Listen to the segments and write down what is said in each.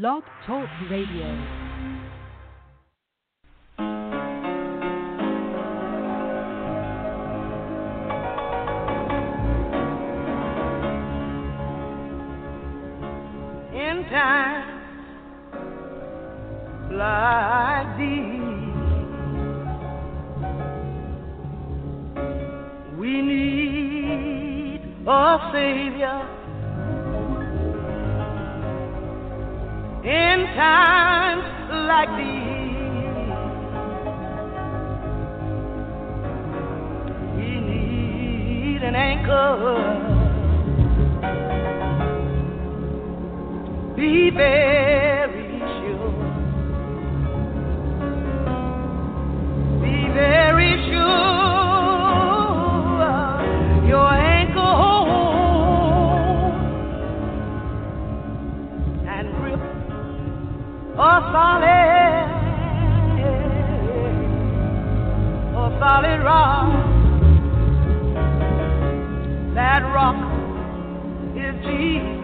Blog Talk Radio. in times like these. We need a Savior in times like these. We need an anchor. be very a solid, a solid rock. That rock is Jesus.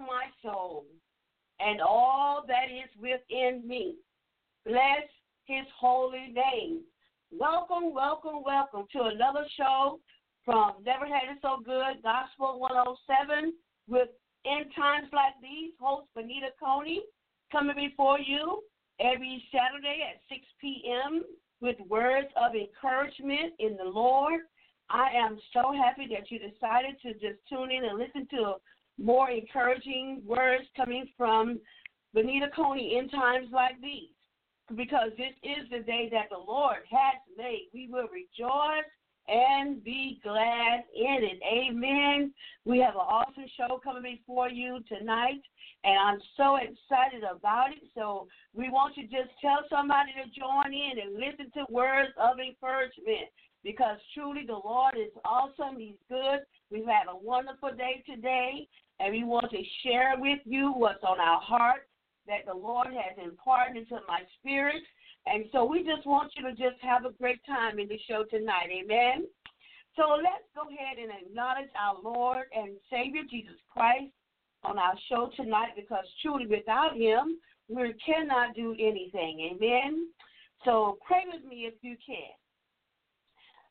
My soul, and all that is within me. Bless his holy name. Welcome, welcome, welcome to another show from Never Had It So Good, Gospel 107, with In Times Like These, host Venita Coney, coming before you every Saturday at 6 p.m. with words of encouragement in the Lord. I am so happy that you decided to just tune in and listen to more encouraging words coming from Venita Coney in times like these. Because this is the day that the Lord has made. We will rejoice and be glad in it. Amen. We have an awesome show coming before you tonight, and I'm so excited about it. So we want you to just tell somebody to join in and listen to words of encouragement because truly the Lord is awesome. He's good. We've had a wonderful day today, and we want to share with you what's on our heart that the Lord has imparted into my spirit. And so we just want you to just have a great time in the show tonight. Amen. So let's go ahead and acknowledge our Lord and Savior Jesus Christ on our show tonight because truly without him, we cannot do anything. Amen. So pray with me if you can.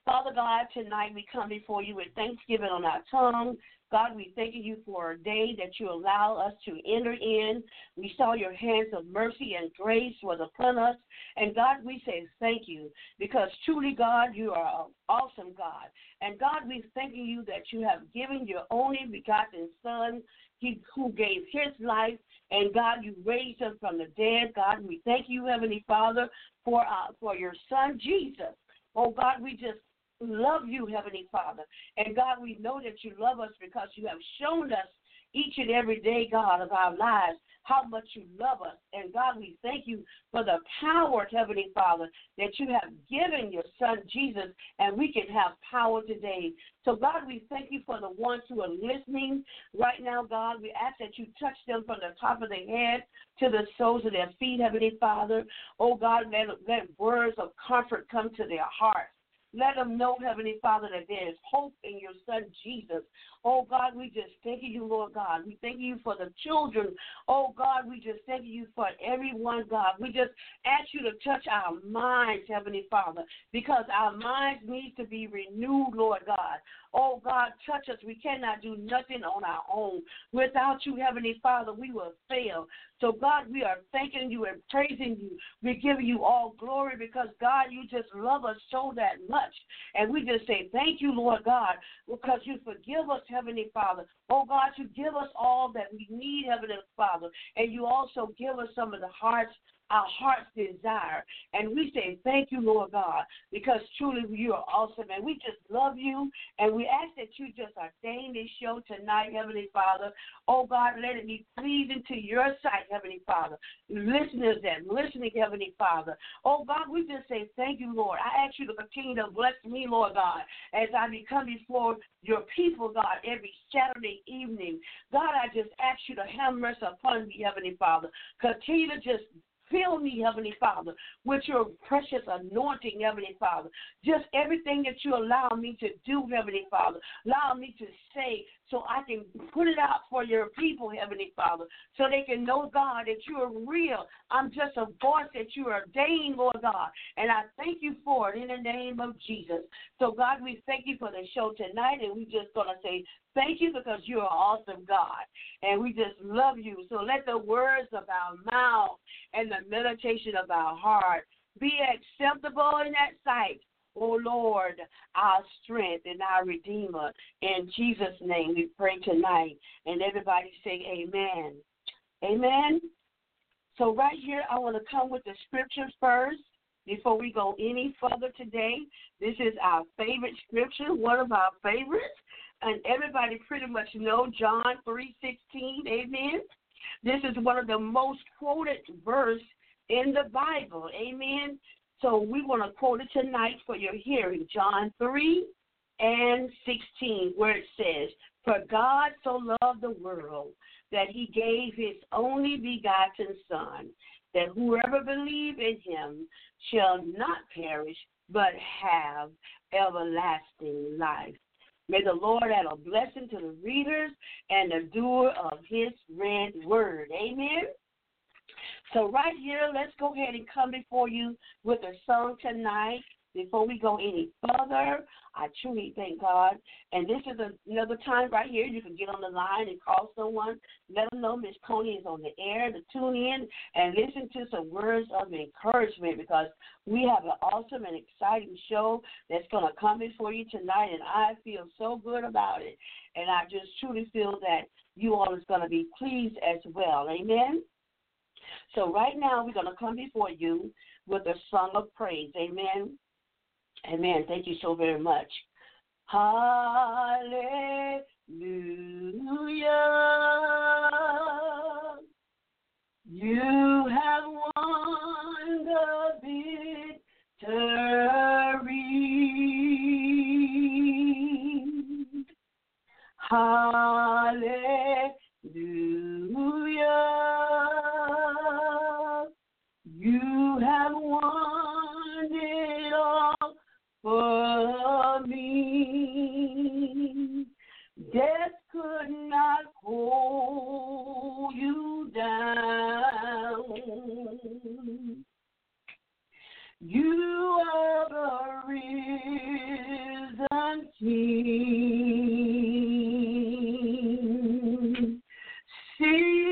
Father God, tonight we come before you with thanksgiving on our tongue. God, we thank you for a day that you allow us to enter in. We saw your hands of mercy and grace was upon us. And God, we say thank you because truly, God, you are an awesome God. And God, we thank you that you have given your only begotten Son, he, who gave his life. And God, you raised him from the dead. God, we thank you, Heavenly Father, for uh, for your Son Jesus. Oh God, we just love you, Heavenly Father. And God, we know that you love us because you have shown us each and every day, God, of our lives how much you love us. And God, we thank you for the power, Heavenly Father, that you have given your Son Jesus, and we can have power today. So, God, we thank you for the ones who are listening right now, God. We ask that you touch them from the top of their head to the soles of their feet, Heavenly Father. Oh, God, let, let words of comfort come to their hearts. Let them know, Heavenly Father, that there is hope in your Son Jesus. Oh God, we just thank you, Lord God. We thank you for the children. Oh God, we just thank you for everyone, God. We just ask you to touch our minds, Heavenly Father, because our minds need to be renewed, Lord God. Oh God, touch us. We cannot do nothing on our own. Without you, Heavenly Father, we will fail. So, God, we are thanking you and praising you. We're giving you all glory because, God, you just love us so that much. And we just say, Thank you, Lord God, because you forgive us, Heavenly Father. Oh, God, you give us all that we need, Heavenly Father. And you also give us some of the hearts our heart's desire. And we say, Thank you, Lord God, because truly you are awesome. And we just love you. And we ask that you just ordain this show tonight, Heavenly Father. Oh, God, let it be pleasing to your sight, Heavenly Father. Listeners and listening, Heavenly Father. Oh, God, we just say, Thank you, Lord. I ask you to continue to bless me, Lord God, as I become before your people, God, every Saturday evening. God, I just ask you to have mercy upon me, Heavenly Father. Continue to just Fill me, Heavenly Father, with your precious anointing, Heavenly Father. Just everything that you allow me to do, Heavenly Father. Allow me to say so I can put it out for your people, Heavenly Father, so they can know, God, that you are real. I'm just a voice that you are ordained, Lord God. And I thank you for it in the name of Jesus. So, God, we thank you for the show tonight, and we're just going to say thank you because you're awesome God. And we just love you. So let the words of our mouth and the meditation of our heart be acceptable in that sight O Lord, our strength and our Redeemer. In Jesus' name we pray tonight. And everybody say amen. Amen. So, right here, I want to come with the scriptures first before we go any further today. This is our favorite scripture, one of our favorites. And everybody pretty much know John 3.16. Amen. This is one of the most quoted verse in the Bible. Amen. So we want to quote it tonight for your hearing. John 3 and 16, where it says, For God so loved the world that he gave his only begotten Son, that whoever believe in him shall not perish, but have everlasting life. May the Lord add a blessing to the readers and the doer of his read word. Amen. So, right here, let's go ahead and come before you with a song tonight. Before we go any further, I truly thank God. And this is another time right here you can get on the line and call someone. Let them know Miss Coney is on the air to tune in and listen to some words of encouragement because we have an awesome and exciting show that's going to come before you tonight. And I feel so good about it. And I just truly feel that you all is going to be pleased as well. Amen. So right now we're going to come before you with a song of praise. Amen. Amen. Thank you so very much. Hallelujah. You have won the victory. Hallelujah. Death could not hold you down. You are the risen King. See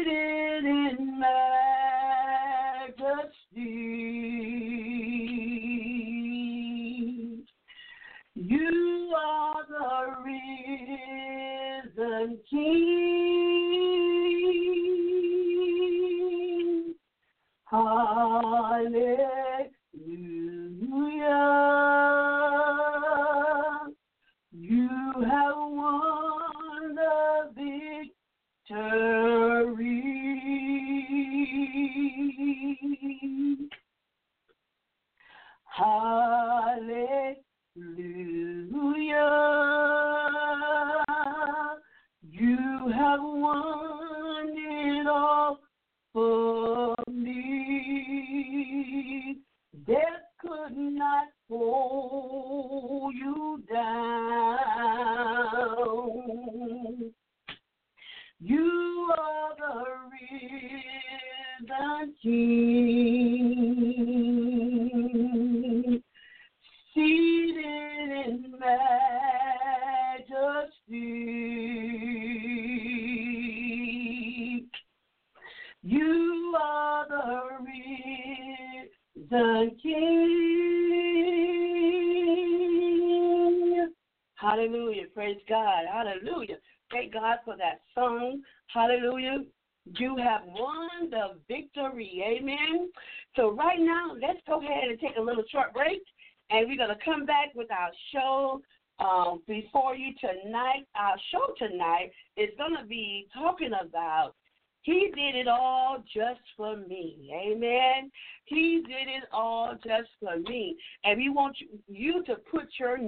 King. Hallelujah. You have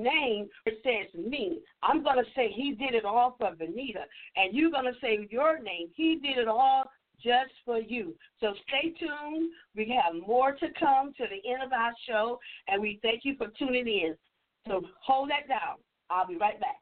name, says me. I'm going to say he did it all for Anita, And you're going to say your name. He did it all just for you. So stay tuned. We have more to come to the end of our show. And we thank you for tuning in. So hold that down. I'll be right back.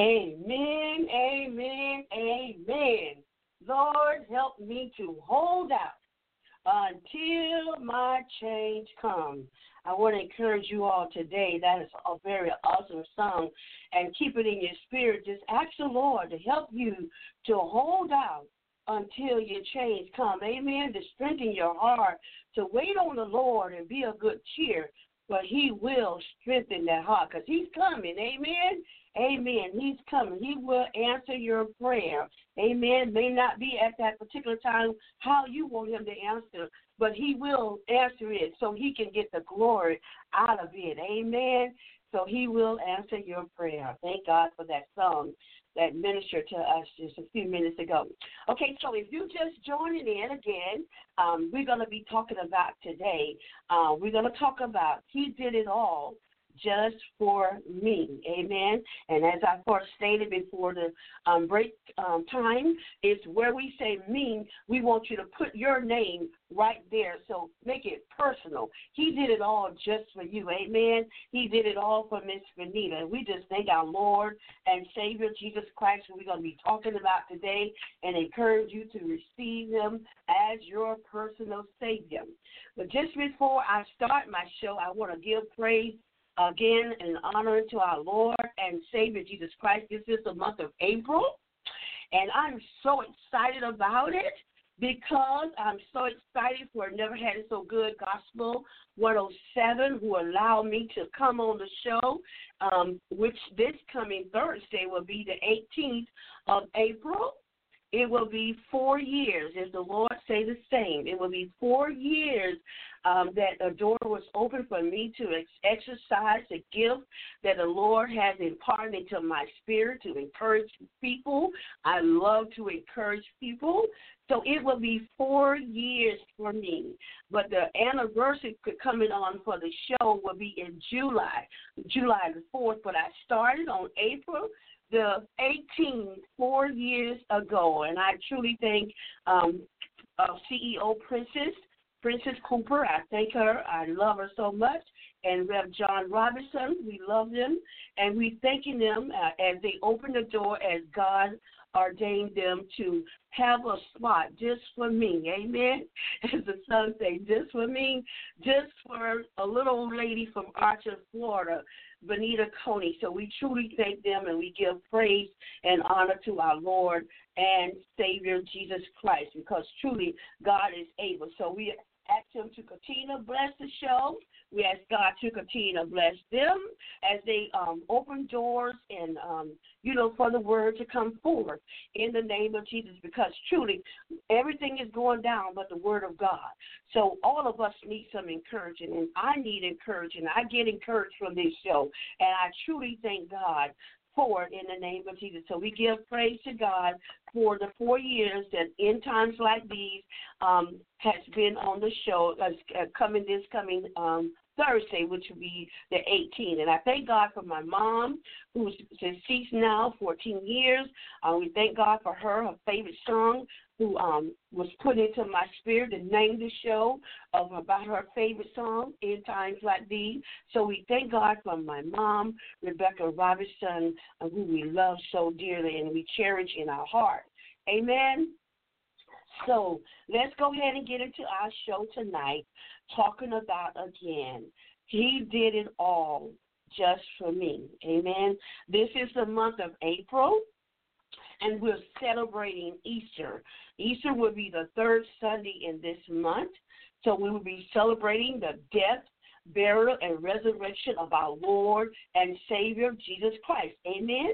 Amen, amen, amen. Lord, help me to hold out until my change comes. I want to encourage you all today. That is a very awesome song. And keep it in your spirit. Just ask the Lord to help you to hold out until your change comes. Amen. To strengthen your heart, to wait on the Lord and be of good cheer. But He will strengthen that heart because He's coming. Amen. Amen. He's coming. He will answer your prayer. Amen. May not be at that particular time how you want him to answer, but he will answer it so he can get the glory out of it. Amen. So he will answer your prayer. Thank God for that song that ministered to us just a few minutes ago. Okay, so if you're just joining in again, um, we're going to be talking about today. Uh, we're going to talk about He did it all just for me. Amen. And as I first stated before the um, break um, time, it's where we say me, we want you to put your name right there. So make it personal. He did it all just for you. Amen. He did it all for Miss Venita. We just thank our Lord and Savior Jesus Christ, who we're going to be talking about today, and encourage you to receive him as your personal Savior. But just before I start my show, I want to give praise again an honor to our Lord and Savior Jesus Christ. This is the month of April, and I'm so excited about it because I'm so excited for Never Had It So Good Gospel 107, who allowed me to come on the show, um, which this coming Thursday will be the 18th of April. It will be four years, if the Lord say the same. It will be four years um, that a door was open for me to ex- exercise the gift that the Lord has imparted into my spirit to encourage people. I love to encourage people. So it will be four years for me. But the anniversary coming on for the show will be in July, July the 4th. But I started on April the 18 four years ago. And I truly thank um, uh, CEO Princess Princess Cooper, I thank her. I love her so much. And Rev John Robinson, we love them. And we thanking them uh, as they open the door as God ordained them to have a spot just for me. Amen. As the son say, just for me, just for a little old lady from Archer, Florida, Venita Coney. So we truly thank them and we give praise and honor to our Lord and Savior Jesus Christ because truly God is able. So we ask Him to continue to bless the show. We ask God to continue to bless them as they um, open doors and, um, you know, for the word to come forth in the name of Jesus because truly everything is going down but the word of God. So all of us need some encouragement, and I need encouragement. I get encouraged from this show, and I truly thank God forward in the name of Jesus. So we give praise to God for the four years that in times like these um, has been on the show, uh, coming this coming um, Thursday, which will be the 18th. And I thank God for my mom, who's deceased now, 14 years. Uh, we thank God for her, her favorite song, who um, was put into my spirit to name the show of about her favorite song in times like these. So we thank God for my mom, Rebecca Robinson, who we love so dearly and we cherish in our heart. Amen. So let's go ahead and get into our show tonight, talking about again. He did it all just for me. Amen. This is the month of April, and we're celebrating Easter. Easter will be the third Sunday in this month. So we will be celebrating the death, burial, and resurrection of our Lord and Savior Jesus Christ. Amen.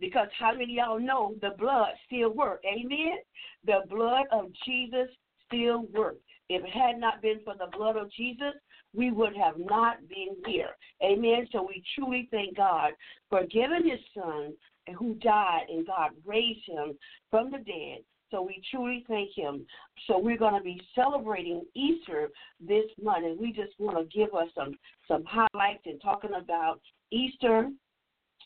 Because how many y'all know the blood still works? Amen. The blood of Jesus still works. If it had not been for the blood of Jesus, we would have not been here. Amen. So we truly thank God for giving his son who died and God raised him from the dead. So we truly thank him. So we're going to be celebrating Easter this month, and we just want to give us some some highlights and talking about Easter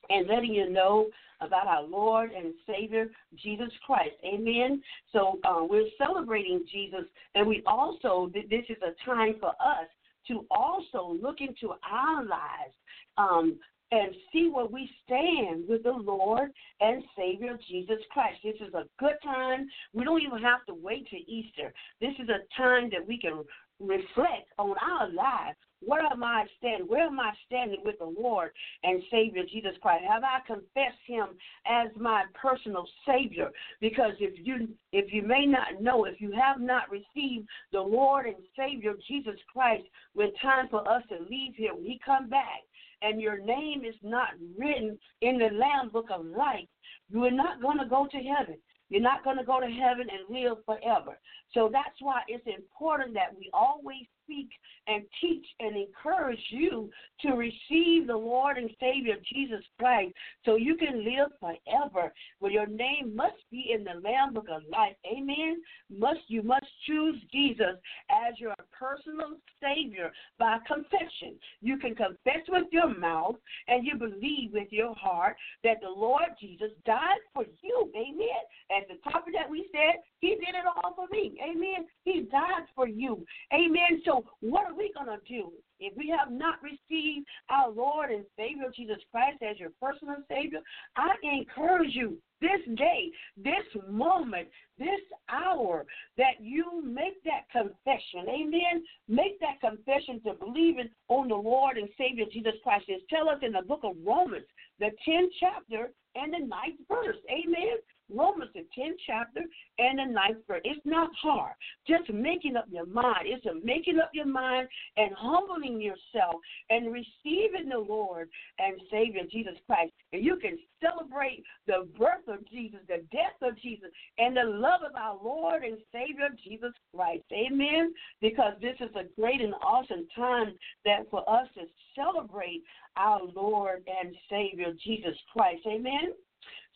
and letting you know about our Lord and Savior Jesus Christ. Amen. So uh, we're celebrating Jesus, and we also this is a time for us to also look into our lives um, and see where we stand with the Lord and Savior Jesus Christ. This is a good time. We don't even have to wait to Easter. This is a time that we can reflect on our lives. Where am I standing? Where am I standing with the Lord and Savior Jesus Christ? Have I confessed Him as my personal Savior? Because if you if you may not know, if you have not received the Lord and Savior Jesus Christ, when time for us to leave here, when He come back, and your name is not written in the Lamb Book of Life, you are not going to go to heaven. You're not going to go to heaven and live forever. So that's why it's important that we always speak and teach and encourage you to receive the Lord and Savior Jesus Christ so you can live forever. Well, your name must be in the Lamb Book of Life. Amen. Must you must choose Jesus as your personal Savior by confession. You can confess with your mouth and you believe with your heart that the Lord Jesus died for you. Amen. At the top of that, we said, He did it all for me. Amen. He died for you. Amen. So, what are we going to do if we have not received our Lord and Savior Jesus Christ as your personal Savior? I encourage you this day, this moment, this hour, that you make that confession. Amen. Make that confession to believing on the Lord and Savior Jesus Christ. Tell us in the book of Romans, the 10th chapter and the ninth verse. Amen. Romans, the 10th chapter and the ninth verse. It's not hard. Just making up your mind. It's a making up your mind and humbling yourself and receiving the Lord and Savior Jesus Christ. And you can celebrate the birth of Jesus, the death of Jesus, and the love of our Lord and Savior Jesus Christ. Amen. Because this is a great and awesome time that for us to celebrate our Lord and Savior Jesus Christ. Amen.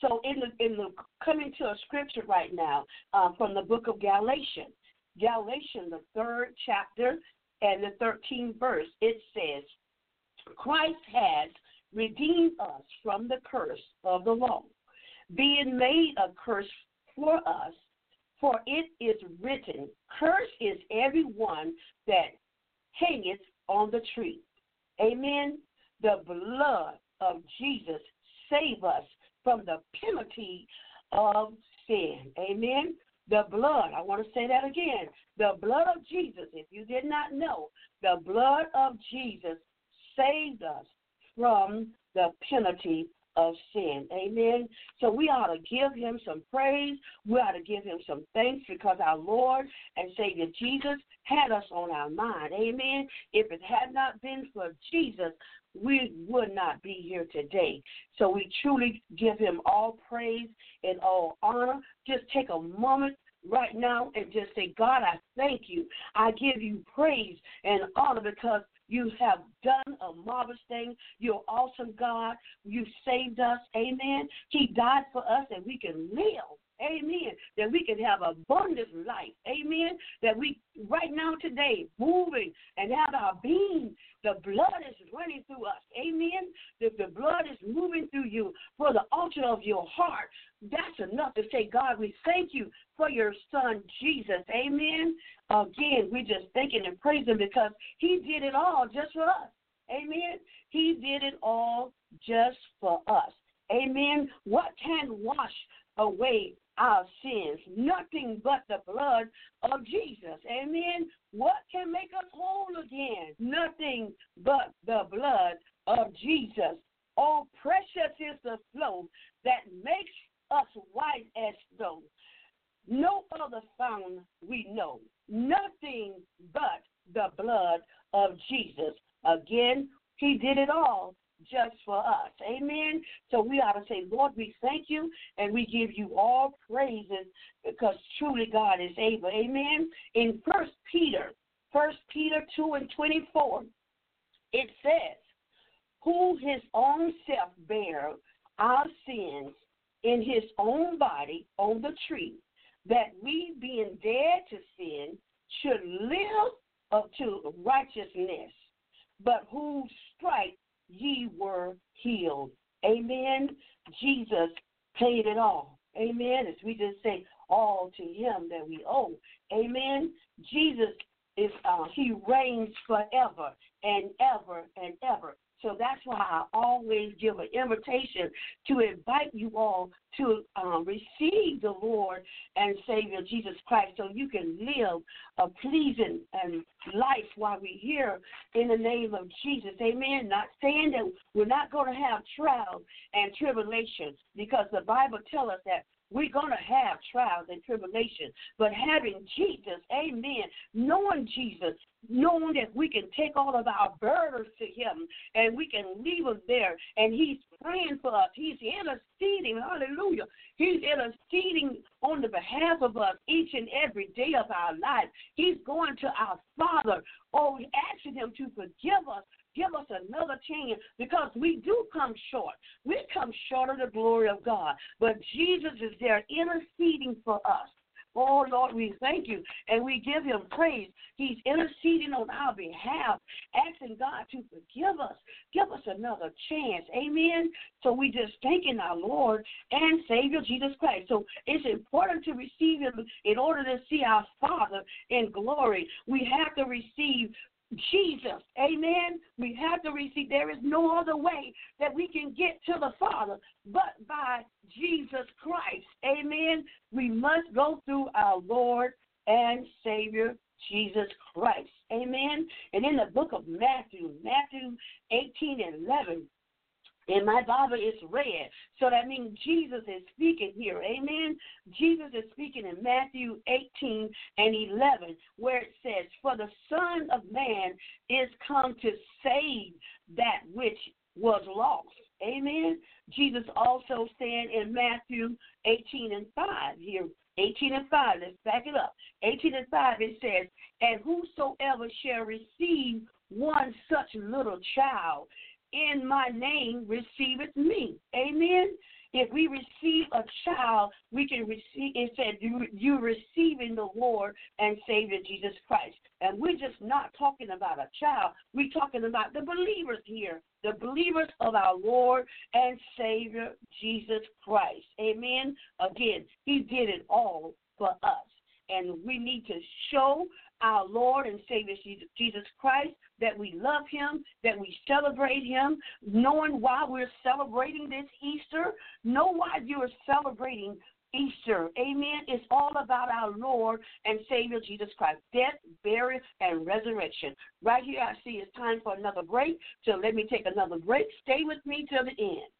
So in the in the coming to a scripture right now um, from the book of Galatians, Galatians the third chapter and the thirteenth verse, it says, Christ has redeemed us from the curse of the law, being made a curse for us. For it is written, Curse is everyone that hangeth on the tree. Amen. The blood of Jesus save us from the penalty of sin. Amen. The blood, I want to say that again. The blood of Jesus, if you did not know, the blood of Jesus saved us from the penalty of sin. Amen. So we ought to give him some praise. We ought to give him some thanks because our Lord and Savior Jesus had us on our mind. Amen. If it had not been for Jesus, we would not be here today. So we truly give him all praise and all honor. Just take a moment right now and just say, God, I thank you. I give you praise and honor because you have done a marvelous thing. You're awesome, God. You saved us. Amen. He died for us and we can live Amen. That we can have abundant life. Amen. That we right now today moving and have our being. The blood is running through us. Amen. If the blood is moving through you for the altar of your heart, that's enough to say, God, we thank you for your son Jesus. Amen. Again, we just thanking and praising because he did it all just for us. Amen. He did it all just for us. Amen. What can wash away our sins. Nothing but the blood of Jesus. Amen. What can make us whole again? Nothing but the blood of Jesus. Oh, precious is the flow that makes us white as snow. No other fountain we know. Nothing but the blood of Jesus. Again, he did it all just for us. Amen. So we ought to say, Lord, we thank you and we give you all praises because truly God is able. Amen. In First Peter, First Peter two and twenty four, it says, Who his own self bare our sins in his own body on the tree, that we being dead to sin should live up to righteousness, but whose stripes ye were healed. Amen. Jesus paid it all. Amen. As we just say, all to him that we owe. Amen. Jesus is uh, he reigns forever and ever and ever. So that's why I always give an invitation to invite you all to um, receive the Lord and Savior Jesus Christ so you can live a pleasing and life while we're here in the name of Jesus. Amen. Not saying that we're not going to have trials and tribulations because the Bible tells us that we're going to have trials and tribulations, but having Jesus, amen, knowing Jesus, knowing that we can take all of our burdens to Him and we can leave them there, and He's praying for us. He's interceding, hallelujah. He's interceding on the behalf of us each and every day of our life. He's going to our Father, oh, asking Him to forgive us give us another chance because we do come short. We come short of the glory of God. But Jesus is there interceding for us. Oh, Lord, we thank you and we give him praise. He's interceding on our behalf, asking God to forgive us, give us another chance. Amen. So we just thanking our Lord and Savior Jesus Christ. So it's important to receive him in order to see our Father in glory. We have to receive Jesus. Amen. We have to receive. There is no other way that we can get to the Father but by Jesus Christ. Amen. We must go through our Lord and Savior Jesus Christ. Amen. And in the book of Matthew, Matthew 18 and 11, in my Bible, it's red. So that means Jesus is speaking here. Amen. Jesus is speaking in Matthew 18 and 11, where it says, For the Son of Man is come to save that which was lost. Amen. Jesus also said in Matthew 18 and 5 here, 18 and 5, let's back it up. 18 and 5, it says, And whosoever shall receive one such little child in my name receiveth me. Amen. If we receive a child, we can receive, it said, you, you're receiving the Lord and Savior Jesus Christ. And we're just not talking about a child. We're talking about the believers here, the believers of our Lord and Savior Jesus Christ. Amen. Again, He did it all for us. And we need to show our Lord and Savior Jesus Christ, that we love him, that we celebrate him, knowing why we're celebrating this Easter. Know why you're celebrating Easter. Amen. It's all about our Lord and Savior Jesus Christ. Death, burial, and resurrection. Right here, I see it's time for another break. So let me take another break. Stay with me till the end.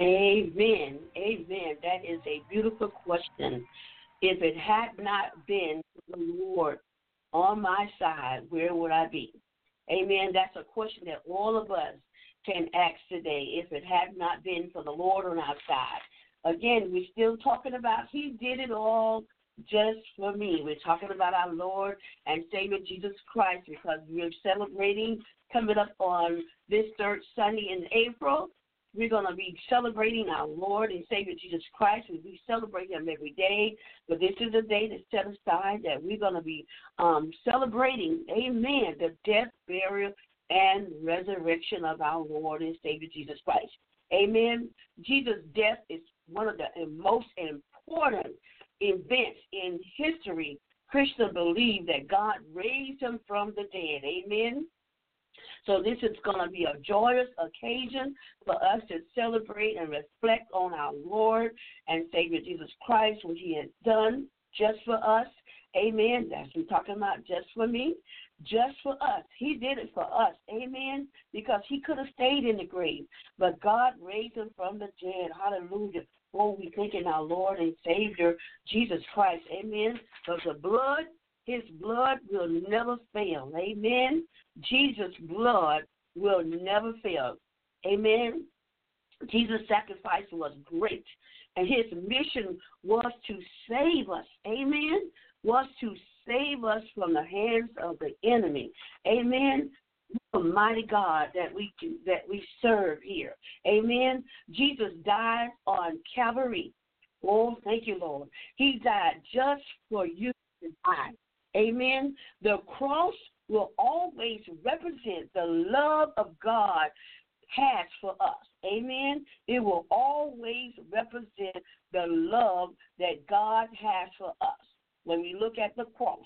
Amen. Amen. That is a beautiful question. If it had not been the Lord on my side, where would I be? Amen. That's a question that all of us can ask today if it had not been for the Lord on our side. Again, we're still talking about He did it all just for me. We're talking about our Lord and Savior Jesus Christ because we're celebrating coming up on this third Sunday in April. We're going to be celebrating our Lord and Savior Jesus Christ, we celebrate Him every day. But this is a day that's set aside that we're going to be um, celebrating, amen, the death, burial, and resurrection of our Lord and Savior Jesus Christ. Amen. Jesus' death is one of the most important events in history. Christians believe that God raised him from the dead. Amen. So this is going to be a joyous occasion for us to celebrate and reflect on our Lord and Savior Jesus Christ, what He has done just for us. Amen. That's we're talking about just for me just for us. He did it for us. Amen. Because he could have stayed in the grave, but God raised him from the dead. Hallelujah. Oh, we thank in our Lord and Savior, Jesus Christ. Amen. Because the blood, his blood will never fail. Amen. Jesus' blood will never fail. Amen. Jesus' sacrifice was great, and his mission was to save us. Amen. Was to save us from the hands of the enemy. Amen. Almighty God that we that we serve here. Amen. Jesus died on Calvary. Oh, thank you, Lord. He died just for you and I. Amen. The cross will always represent the love of God has for us. Amen. It will always represent the love that God has for us when we look at the cross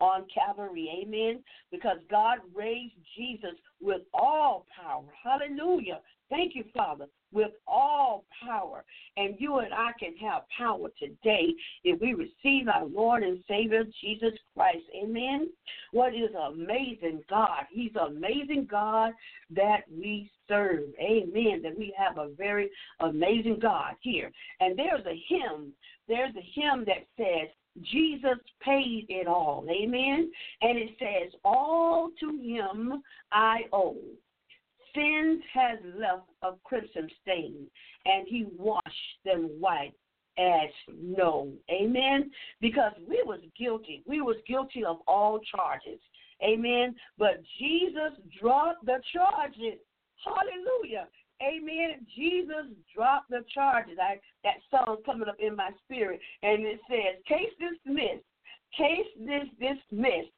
on Calvary. Amen. Because God raised Jesus with all power. Hallelujah. Thank you, Father, with all power. And you and I can have power today if we receive our Lord and Savior Jesus Christ. Amen. What is amazing God? He's amazing God that we serve. Amen. That we have a very amazing God here. And there's a hymn. There's a hymn that says, Jesus paid it all. Amen. And it says, All to him I owe. Sins has left a crimson stain, and he washed them white as snow. Amen. Because we was guilty. We was guilty of all charges. Amen. But Jesus dropped the charges. Hallelujah. Amen. Jesus dropped the charges. I that song coming up in my spirit, and it says, "Case dismissed, case this dismissed,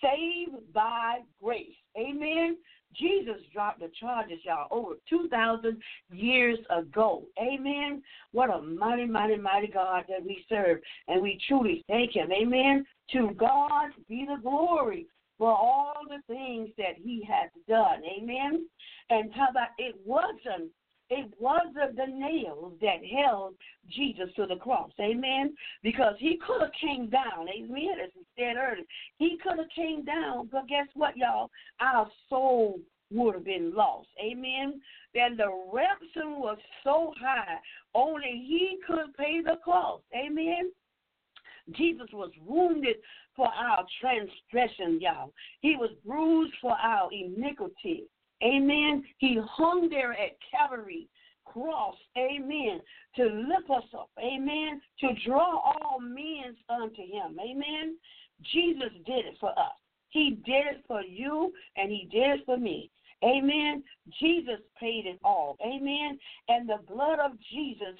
saved by grace." Amen. Jesus dropped the charges, y'all, over 2,000 years ago. Amen. What a mighty, mighty, mighty God that we serve. And we truly thank Him. Amen. To God be the glory for all the things that he has done. Amen. And how about it wasn't it wasn't the nails that held Jesus to the cross. Amen. Because he could have came down. Amen. As we said earlier. He could have came down, but guess what, y'all? Our soul would have been lost. Amen. Then the ransom was so high, only he could pay the cost. Amen. Jesus was wounded for our transgression, y'all. He was bruised for our iniquity. Amen. He hung there at Calvary cross, amen, to lift us up, amen, to draw all men unto him, amen. Jesus did it for us. He did it for you and he did it for me. Amen. Jesus paid it all. Amen. And the blood of Jesus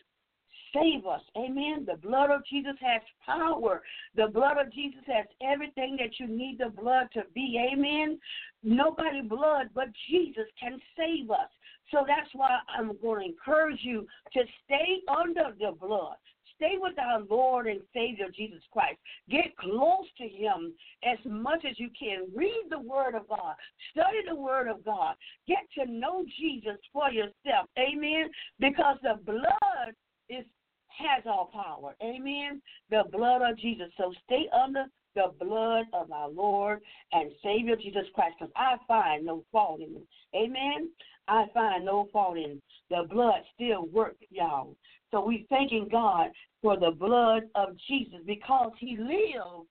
save us. Amen. The blood of Jesus has power. The blood of Jesus has everything that you need the blood to be. Amen. Nobody blood but Jesus can save us. So that's why I'm going to encourage you to stay under the blood. Stay with our Lord and Savior Jesus Christ. Get close to Him as much as you can. Read the Word of God. Study the Word of God. Get to know Jesus for yourself. Amen. Because the blood is has all power. Amen. The blood of Jesus. So stay under the blood of our Lord and Savior Jesus Christ because I find no fault in it. Amen. I find no fault in. The blood still works, y'all. So we thanking God for the blood of Jesus because he lived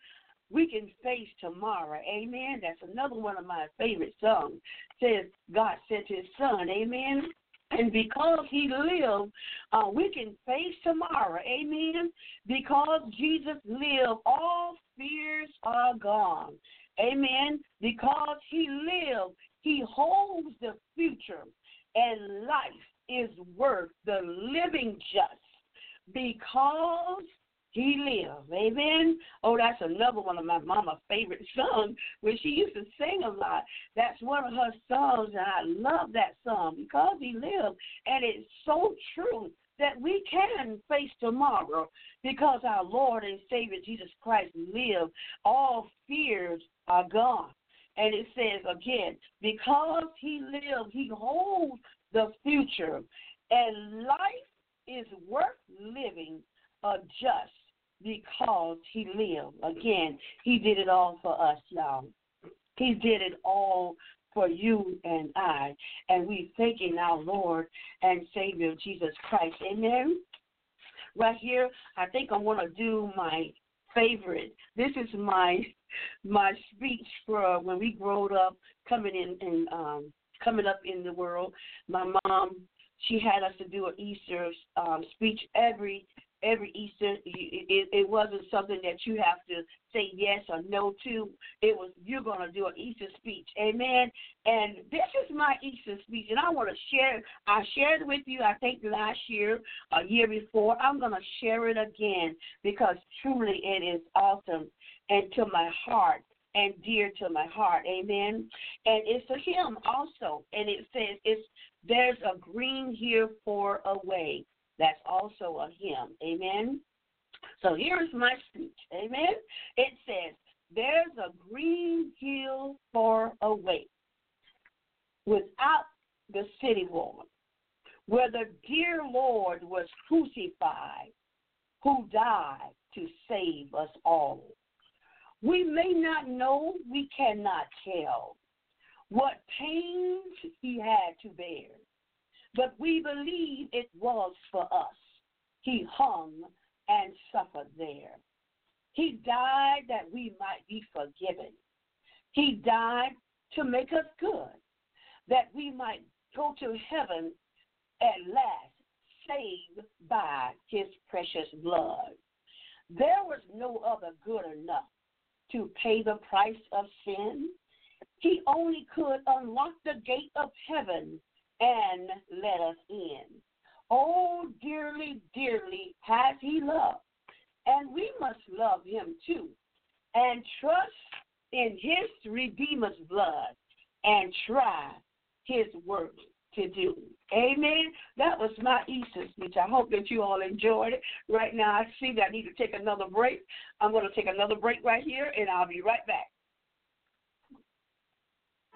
we can face tomorrow. Amen. That's another one of my favorite songs. Says God sent his son. Amen. And because he lived, uh, we can face tomorrow. Amen. Because Jesus lived, all fears are gone. Amen. Because he lived, he holds the future, and life is worth the living just because he lives. Amen. Oh, that's another one of my mama's favorite songs where she used to sing a lot. That's one of her songs, and I love that song because he lives. And it's so true that we can face tomorrow because our Lord and Savior Jesus Christ lives. All fears are gone. And it says again, because he lives, he holds the future. And life is worth living uh, just because he lived. Again, he did it all for us, y'all. He did it all for you and I. And we thanking our Lord and Savior Jesus Christ. Amen. Right here, I think I want to do my favorite. This is my my speech for when we growed up coming in and um coming up in the world. My mom, she had us to do an Easter um speech every every Easter. It, it wasn't something that you have to say yes or no to. It was you're going to do an Easter speech, amen. And this is my Easter speech, and I want to share. I shared it with you. I think last year, a year before. I'm going to share it again because truly it is awesome and to my heart and dear to my heart. Amen. And it's a hymn also. And it says, it's there's a green here for a way. That's also a hymn. Amen. So here's my speech. Amen. It says, There's a green hill far away without the city wall, where the dear Lord was crucified, who died to save us all. We may not know, we cannot tell what pains he had to bear but we believe it was for us. He hung and suffered there. He died that we might be forgiven. He died to make us good, that we might go to heaven at last, saved by his precious blood. There was no other good enough to pay the price of sin. He only could unlock the gate of heaven and let us in. Oh, dearly, dearly has he loved, and we must love him too, and trust in his Redeemer's blood, and try his work to do. Amen. That was my Easter speech. I hope that you all enjoyed it. Right now, I see that I need to take another break. I'm going to take another break right here, and I'll be right back.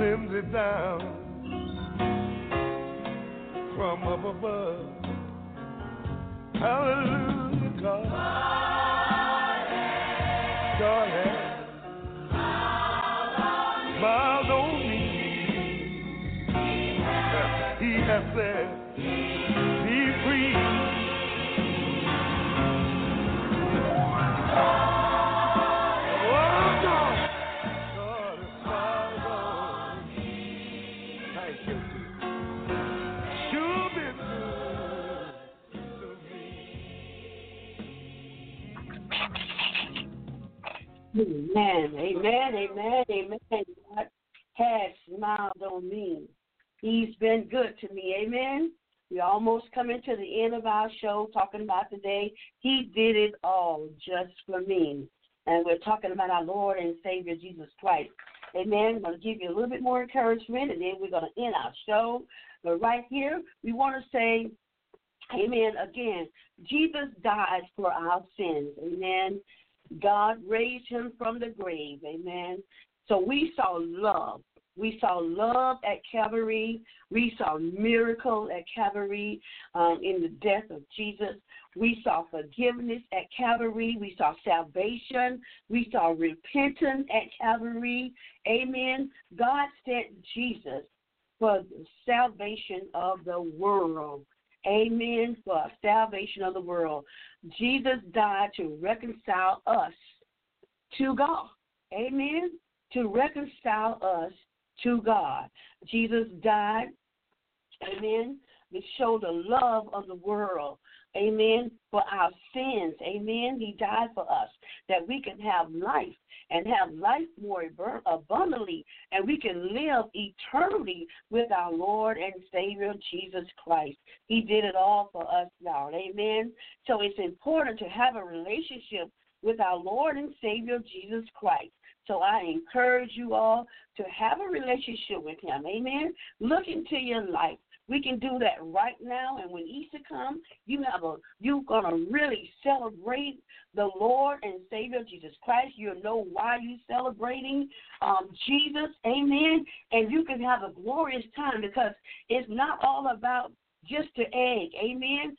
Sends it down from up above. Hallelujah, God. Amen, amen, amen, amen. God has smiled on me. He's been good to me. Amen. We're almost coming to the end of our show talking about today. He did it all just for me. And we're talking about our Lord and Savior Jesus Christ. Amen. I'm going to give you a little bit more encouragement and then we're going to end our show. But right here, we want to say, Amen. Again, Jesus died for our sins. Amen. God raised him from the grave. Amen. So we saw love. We saw love at Calvary. We saw miracle at Calvary um, in the death of Jesus. We saw forgiveness at Calvary. We saw salvation. We saw repentance at Calvary. Amen. God sent Jesus for the salvation of the world. Amen. For salvation of the world. Jesus died to reconcile us to God. Amen. To reconcile us to God. Jesus died, amen, to show the love of the world. Amen. For our sins. Amen. He died for us that we can have life and have life more abundantly and we can live eternally with our Lord and Savior Jesus Christ. He did it all for us, Lord. Amen. So it's important to have a relationship with our Lord and Savior Jesus Christ. So I encourage you all to have a relationship with Him. Amen. Look into your life. We can do that right now, and when Easter comes, you have a you're gonna really celebrate the Lord and Savior Jesus Christ. You'll know why you're celebrating um, Jesus, Amen. And you can have a glorious time because it's not all about just the egg, Amen.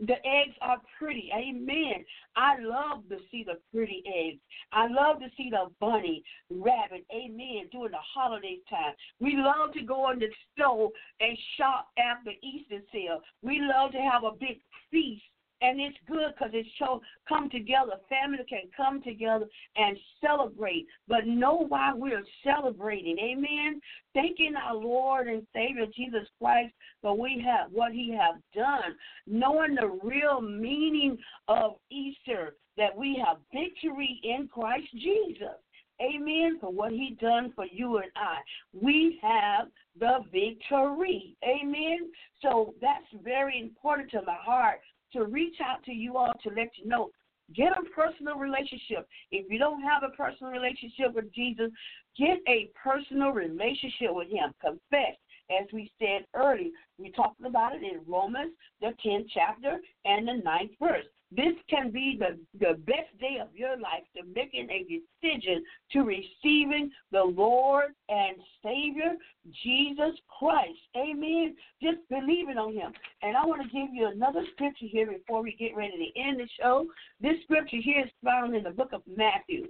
The eggs are pretty. Amen. I love to see the pretty eggs. I love to see the bunny, rabbit. Amen. During the holiday time, we love to go in the store and shop after Easter sale. We love to have a big feast. And it's good because it show come together. Family can come together and celebrate, but know why we're celebrating. Amen. Thanking our Lord and Savior Jesus Christ for we have what He have done, knowing the real meaning of Easter that we have victory in Christ Jesus. Amen. For what he done for you and I. We have the victory. Amen. So that's very important to my heart to reach out to you all to let you know. Get a personal relationship. If you don't have a personal relationship with Jesus, get a personal relationship with him. Confess. As we said earlier, we talked about it in Romans, the 10th chapter and the 9th verse. This can be the, the best day of your life to making a decision to receiving the Lord and Savior, Jesus Christ. Amen. Just believing on Him. And I want to give you another scripture here before we get ready to end the show. This scripture here is found in the book of Matthew.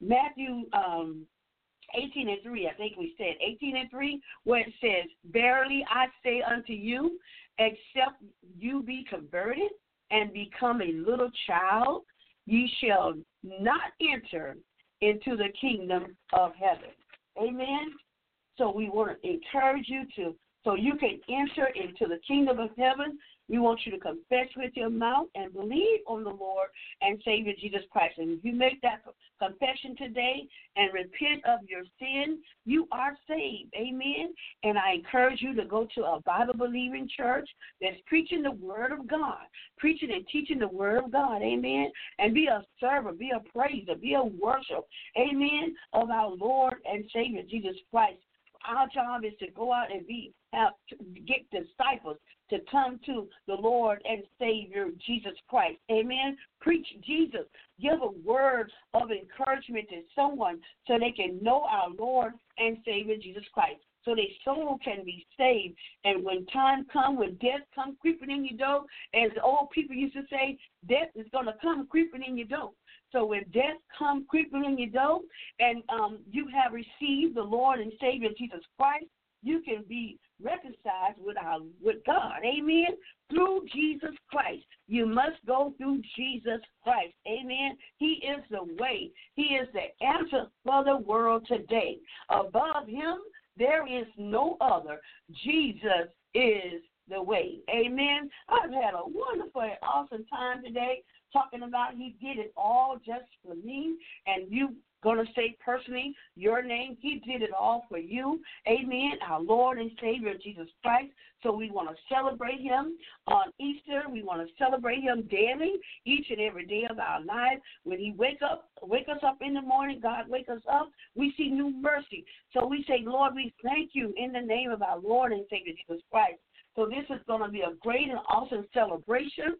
Matthew um, 18 and 3, I think we said 18 and 3, where it says, Verily I say unto you, except you be converted and become a little child, ye shall not enter into the kingdom of heaven. Amen. So we want to encourage you to so you can enter into the kingdom of heaven. We want you to confess with your mouth and believe on the Lord and Savior Jesus Christ. And if you make that confession today and repent of your sin, you are saved. Amen. And I encourage you to go to a Bible believing church that's preaching the Word of God, preaching and teaching the Word of God. Amen. And be a server, be a praiser, be a worship. Amen. Of our Lord and Savior Jesus Christ. Our job is to go out and be have to get disciples to come to the Lord and Savior Jesus Christ. Amen. Preach Jesus. Give a word of encouragement to someone so they can know our Lord and Savior Jesus Christ. So their soul can be saved. And when time comes, when death comes creeping in your door, as old people used to say, death is to come creeping in your door. So when death comes creeping in your door, and um, you have received the Lord and Savior Jesus Christ, you can be reconciled with our with God. Amen. Through Jesus Christ. You must go through Jesus Christ. Amen. He is the way. He is the answer for the world today. Above him, there is no other. Jesus is the way. Amen. I've had a wonderful and awesome time today talking about he did it all just for me and you going to say personally your name. He did it all for you. Amen. Our Lord and Savior Jesus Christ. So we want to celebrate him on Easter. We want to celebrate him daily, each and every day of our life. When he wake up, wake us up in the morning, God wake us up, we see new mercy. So we say, Lord, we thank you in the name of our Lord and Savior Jesus Christ. So this is going to be a great and awesome celebration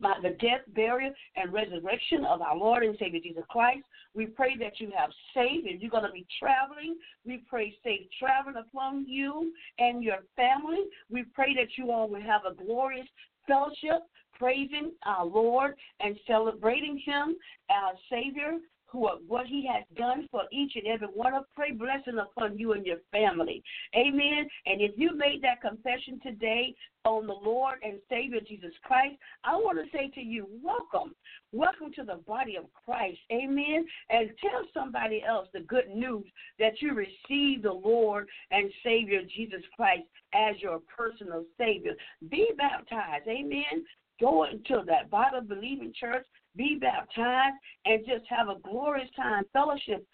by the death, burial, and resurrection of our Lord and Savior Jesus Christ. We pray that you have safe, and you're going to be traveling. We pray safe traveling upon you and your family. We pray that you all will have a glorious fellowship, praising our Lord and celebrating Him, our Savior, who what he has done for each and every one of pray blessing upon you and your family. Amen. And if you made that confession today on the Lord and Savior Jesus Christ, I want to say to you, welcome. Welcome to the body of Christ. Amen. And tell somebody else the good news that you receive the Lord and Savior Jesus Christ as your personal Savior. Be baptized. Amen. Go into that Bible believing church be baptized, and just have a glorious time fellowship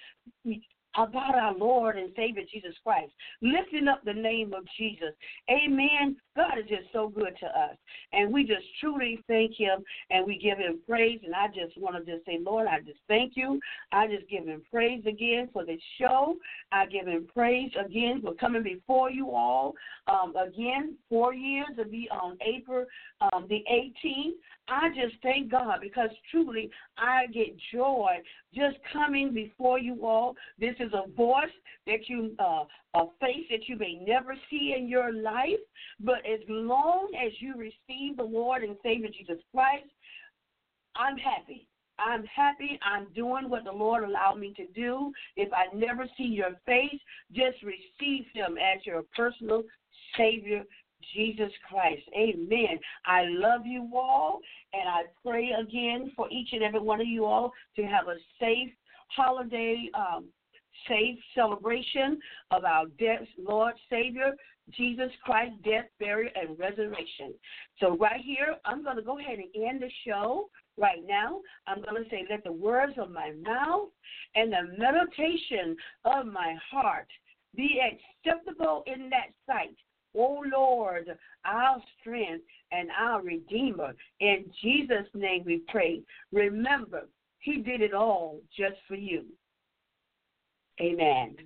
about our Lord and Savior Jesus Christ, lifting up the name of Jesus. Amen. God is just so good to us. And we just truly thank Him and we give Him praise. And I just want to just say, Lord, I just thank you. I just give Him praise again for this show. I give Him praise again for coming before you all. Um, again, four years to be on April um, the 18th. I just thank God because truly I get joy just coming before you all. This is a voice that you, uh, a face that you may never see in your life, but as long as you receive the Lord and Savior Jesus Christ, I'm happy. I'm happy. I'm doing what the Lord allowed me to do. If I never see your face, just receive Him as your personal Savior Jesus Christ. Amen. I love you all, and I pray again for each and every one of you all to have a safe holiday, um, safe celebration of our death, Lord Savior, Jesus Christ, death, burial, and resurrection. So, right here, I'm going to go ahead and end the show right now. I'm going to say, let the words of my mouth and the meditation of my heart be acceptable in that sight O Lord, our strength and our Redeemer. In Jesus' name we pray. Remember, He did it all just for you. Amen.